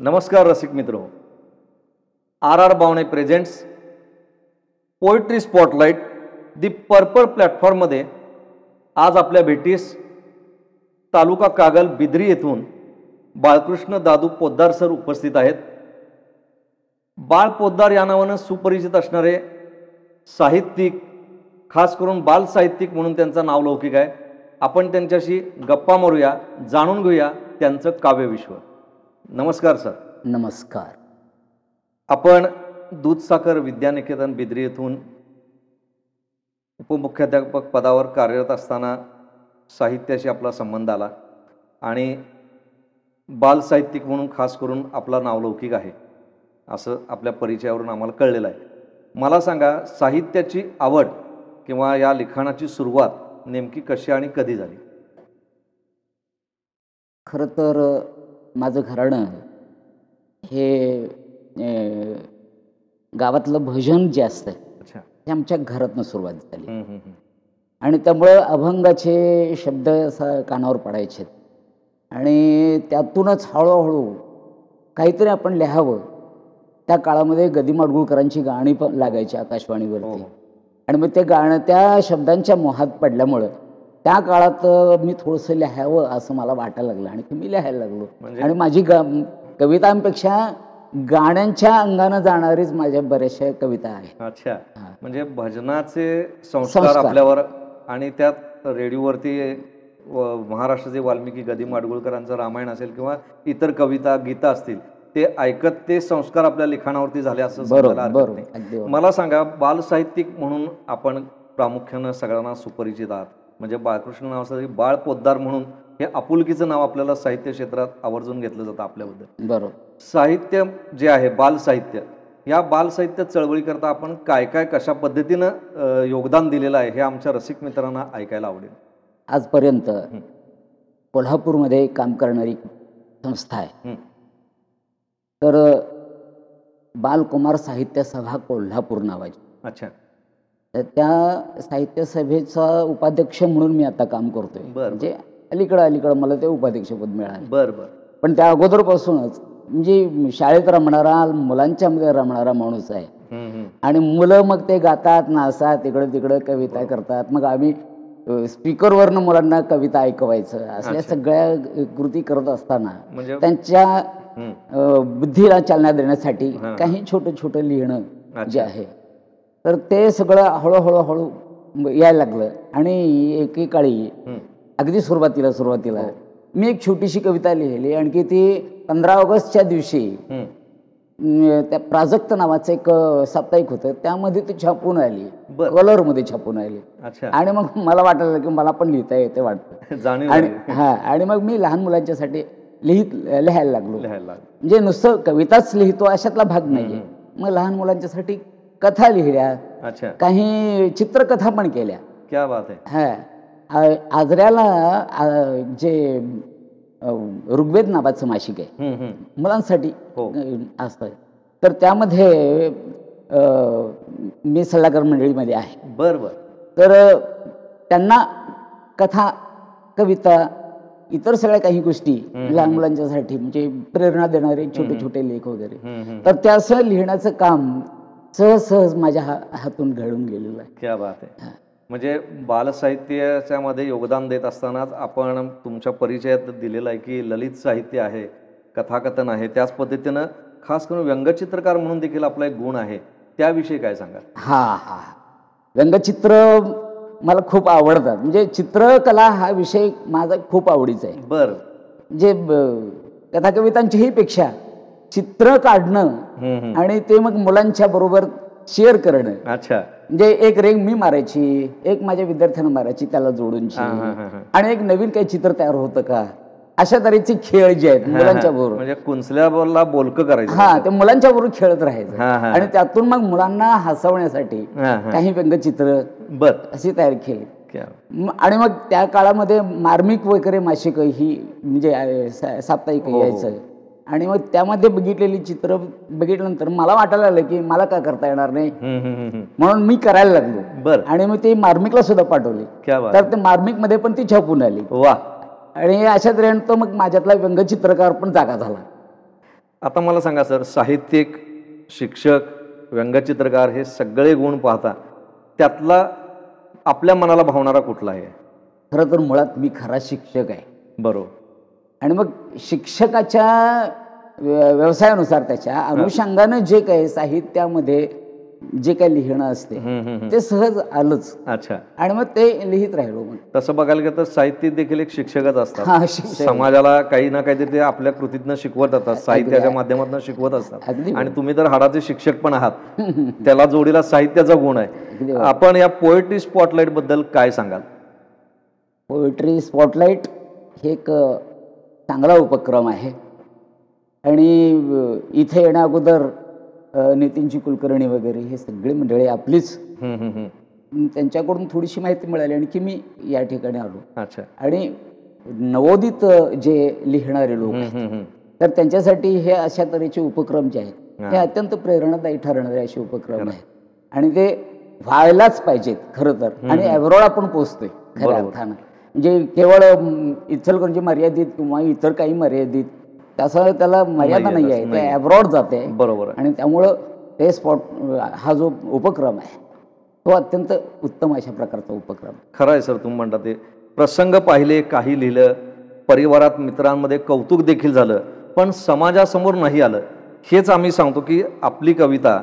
नमस्कार रसिक मित्र। R R Bawane presents poetry spotlight the purple प्लॅटफॉर्ममध्ये आज आपल्या भेटीस तालुका कागल बिद्री येथून बाळकृष्ण दादू पोद्दार सर उपस्थित आहेत. बाळ पोद्दार या नावानं सुपरिचित असणारे साहित्यिक खास करून बाल साहित्यिक म्हणून त्यांचं नाव लौकिक आहे. आपण त्यांच्याशी गप्पा मारूया जाणून घेऊया त्यांचं काव्यविश्व. नमस्कार सर. नमस्कार. आपण दूधसागर विद्यानिकेतन बिद्री येथून उपमुख्याध्यापक पदावर कार्यरत असताना साहित्याशी आपला संबंध आला आणि बाल साहित्यिक म्हणून खास करून आपला नावलौकिक आहे असं आपल्या परिचयावरून आम्हाला कळलेलं आहे. मला सांगा साहित्याची आवड किंवा या लिखाणाची सुरुवात नेमकी कशी आणि कधी झाली? खरं तर माझं घराणं हे गावातलं भजन जे असतं ते आमच्या घरातनं सुरुवात झाली. आणि त्यामुळं अभंगाचे शब्द असं कानावर पडायचे. आणि त्यातूनच हळूहळू काहीतरी आपण लिहावं. त्या काळामध्ये गदी माडगुळकरांची गाणी पण लागायची हो, आकाशवाणीवरती आणि मग ते गाणं त्या शब्दांच्या मोहात पडल्यामुळं त्या काळात मी थोडंसं लिहावं असं मला वाटायला लागलं आणि मी लिहायला लागलो म्हणजे? आणि माझी गा कवितांपेक्षा गाण्यांच्या अंगानं जाणारीच माझ्या बऱ्याचशा कविता आहेत अच्छा. म्हणजे भजनाचे संस्कार. आपल्यावर आणि त्यात रेडिओवरती महाराष्ट्राचे वाल्मिकी गदी माडगुळकरांचं रामायण असेल किंवा इतर कविता गीता असतील ते ऐकत ते संस्कार आपल्या लिखाणावरती झाले असं बरोबर. मला सांगा बाल साहित्यिक म्हणून आपण प्रामुख्यानं सगळ्यांना सुपरिचित आहात म्हणजे बाळकृष्ण नावासाठी बाळ पोद्दार म्हणून हे आपुलकीचं नाव आपल्याला साहित्य क्षेत्रात आवर्जून घेतलं जातं आपल्याबद्दल. बरोबर. साहित्य जे आहे बाल साहित्य या बाल साहित्य चळवळीकरता आपण काय काय कशा पद्धतीनं योगदान दिलेलं आहे हे आमच्या रसिक मित्रांना ऐकायला आवडेल. आजपर्यंत कोल्हापूरमध्ये काम करणारी संस्था आहे. तर बालकुमार साहित्य सभा कोल्हापूर नावाची. अच्छा. त्या साहित्य सभेचा उपाध्यक्ष म्हणून मी आता काम करतोय. म्हणजे अलीकडं अलीकडं मला ते उपाध्यक्षपद मिळालं बर बर पण त्या अगोदरपासूनच म्हणजे शाळेत रमणारा मुलांच्या मध्ये रमणारा माणूस आहे. आणि मुलं मग ते गातात नाचतात तिकडं तिकडं कविता करतात मग आम्ही स्पीकरवरनं मुलांना कविता ऐकवायचं असल्या. सगळ्या कृती करत असताना म्हणजे त्यांच्या बुद्धीला चालना देण्यासाठी. काही छोटं छोटं लिहिणं. जे आहे तर ते सगळं हळूहळू हळू यायला लागलं आणि एकेकाळी. अगदी सुरुवातीला सुरुवातीला हो. मी एक छोटीशी कविता लिहिली आणखी ती पंधरा ऑगस्टच्या दिवशी त्या प्राजक्त नावाचं एक साप्ताहिक होतं त्यामध्ये ती छापून आली. कलरमध्ये छापून आली आणि मग मला वाटायला की मला पण लिहिता येते वाटतं आणि. हा आणि मग मी लहान मुलांच्यासाठी लिहित लिहायला लागलो लिहायला लागलं. म्हणजे नुसतं कविताच लिहितो अशातला भाग नाही मग लहान मुलांच्यासाठी कथा लिहिल्या. अच्छा. काही चित्रकथा पण केल्या. क्या बात आहे हा. आजऱ्याला जे ऋग्वेद नावाचं मासिक आहे. मुलांसाठी हो. असतं. तर त्यामध्ये मी सल्लागार मंडळीमध्ये आहे. बर बर. तर त्यांना कथा कविता इतर सगळ्या काही गोष्टी लहान मुलांच्यासाठी म्हणजे प्रेरणा देणारे छोटे छोटे लेख वगैरे. तर त्याचं लिहिण्याचं काम सहज सहज माझ्या हा हातून घडून गेलेलं आहे. क्या बात आहे. म्हणजे बालसाहित्याच्या मध्ये योगदान देत असतानाच आपण तुमच्या परिचयात दिलेलं आहे की ललित साहित्य आहे कथाकथन आहे त्याच पद्धतीनं खास करून व्यंगचित्रकार म्हणून देखील आपला एक गुण आहे. त्याविषयी काय सांगाल? हा हा व्यंगचित्र मला खूप आवडतात. म्हणजे चित्रकला हा विषय माझा खूप आवडीचा आहे. बर. म्हणजे ब- कथाकवितांच्याही पेक्षा चित्र काढणं. आणि ते मग मुलांच्या बरोबर शेअर करणं. अच्छा. म्हणजे एक रेंग मी मारायची एक माझ्या विद्यार्थ्यांना मारायची त्याला जोडूनची. हा. आणि एक नवीन काही चित्र तयार होतं का? अशा तऱ्हेचे खेळ जे आहेत मुलांच्या बरोबर. म्हणजे कुंचल्याला बोलकं करायचं. हा ते मुलांच्या बरोबर खेळत राहायचं. आणि त्यातून मग मुलांना हसवण्यासाठी. काही व्यंगचित्र बर. अशी तयार केली. आणि मग त्या काळामध्ये मार्मिक वगैरे मासिक ही म्हणजे साप्ताहिक हो, हो. यायचं. आणि मग त्यामध्ये बघितलेली चित्र बघितल्यानंतर मला वाटायला लागलं की मला का करता येणार नाही. म्हणून मी करायला लागलो. बर. आणि मग ते मार्मिकला सुद्धा पाठवली. तर ते मार्मिकमध्ये पण ती छापून आली. वा. आणि अशा तऱ्हेने तो मग माझ्यातला व्यंगचित्रकार पण जागा झाला. आता मला सांगा सर साहित्यिक शिक्षक व्यंगचित्रकार हे सगळे गुण पाहता त्यातला आपल्या मनाला भावणारा कुठला आहे? खरं तर मुळात मी खरा शिक्षक आहे. बरोबर. आणि मग शिक्षकाच्या व्य- व्यवसायानुसार त्याच्या अनुषंगानं जे काही साहित्यामध्ये जे काही लिहिणं असते. ते सहज आलंच. अच्छा. आणि मग ते लिहित राहिलो मग. तसं बघायला गेलं तर साहित्य देखील एक शिक्षकच असतात. समाजाला काही ना काहीतरी ते आपल्या कृतीतनं शिकवत असतात साहित्याच्या माध्यमातून शिकवत असतात. आणि तुम्ही तर हाडाचे शिक्षक पण आहात. त्याला जोडीला साहित्याचा गुण आहे. आपण या पोएट्री स्पॉटलाइटबद्दल काय सांगाल? पोएट्री स्पॉटलाईट हे एक चांगला उपक्रम आहे. आणि इथे येण्या अगोदर नितीनची कुलकर्णी वगैरे हे सगळी मंडळी आपलीच त्यांच्याकडून थोडीशी माहिती मिळाली आणखी मी या ठिकाणी आलो. अच्छा. आणि नवोदित जे लिहिणारे लोक. तर त्यांच्यासाठी हे अशा तऱ्हेचे उपक्रम जे आहेत हा. अत्यंत प्रेरणादायी ठरणारे असे उपक्रम आहेत. आणि ते व्हायलाच पाहिजेत खरं तर. आणि ॲव्हरॉड आपण पोचतोय खऱ्या. अर्थानं. म्हणजे केवळ इचलकरंजी मर्यादित किंवा इतर काही मर्यादित तसं त्याला मर्यादा नाही आहे, ते. ॲब्रॉड जाते बरोबर आणि त्यामुळं ते स्पॉट हा जो उपक्रम आहे तो अत्यंत उत्तम अशा प्रकारचा उपक्रम. खरं आहे सर तुम्ही म्हणता ते प्रसंग पाहिले काही लिहिलं परिवारात मित्रांमध्ये कौतुक देखील झालं पण समाजासमोर नाही आलं हेच आम्ही सांगतो की आपली कविता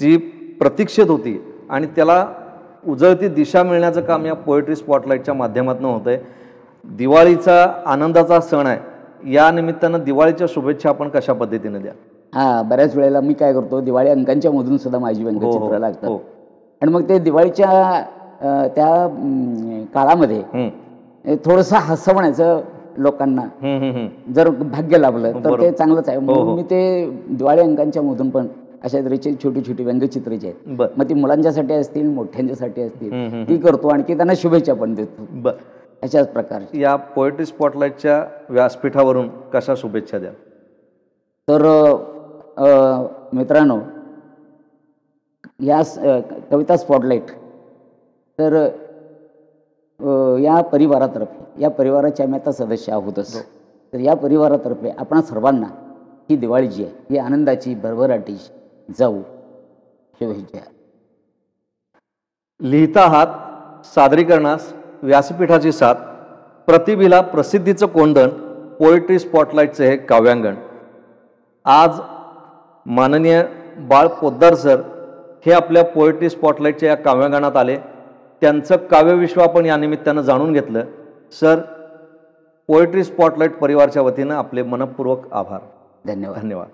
जी प्रतीक्षित होती आणि त्याला उजळती दिशा मिळण्याचं काम या पोएट्री स्पॉटलाईटच्या माध्यमातून होतं आहे दिवाळीचा आनंदाचा सण आहे या निमित्तानं दिवाळीच्या शुभेच्छा आपण कशा पद्धतीने द्या हा बऱ्याच वेळेला मी काय करतो दिवाळी अंकांच्या मधून सुद्धा माझी हो, व्यंगचित्र हो, लागतात हो. आणि मग ते दिवाळीच्या त्या काळामध्ये हे थोडंसं हसवण्याचं लोकांना. जर भाग्य लाभलं तर. ते चांगलंच आहे हो, म्हणून हो. मी ते दिवाळी अंकांच्या मधून पण अशा तऱ्हेची छोटी छोटी व्यंगचित्र जे आहेत. मग ती मुलांच्यासाठी असतील मोठ्यांच्यासाठी असतील ती करतो आणखी त्यांना शुभेच्छा पण देतो. अशाच प्रकारची या पोएट्री स्पॉटलाईटच्या व्यासपीठावरून कशा शुभेच्छा द्या तर अ, मित्रांनो या कविता स्पॉटलाईट तर अ, या परिवारातर्फे या परिवाराचे आम्ही आता सदस्य आहोतच तर या परिवारातर्फे आपण सर्वांना ही दिवाळी जी आहे ही आनंदाची भरभराटीची जाऊ. शुभेच्छा लिहिता आहात सादरीकरणास व्यासपीठाची साथ प्रतिभेला प्रसिद्धीचं कोंदण पोएट्री स्पॉटलाईटचे हे काव्यांगण. आज माननीय बाळ पोद्दार सर हे आपल्या पोएट्री स्पॉटलाईटच्या या काव्यांगणात आले. त्यांचं काव्यविश्व आपण या निमित्तानं जाणून घेतलं. सर पोएट्री स्पॉटलाईट परिवारच्या वतीनं आपले मनपूर्वक आभार. धन्यवाद. धन्यवाद.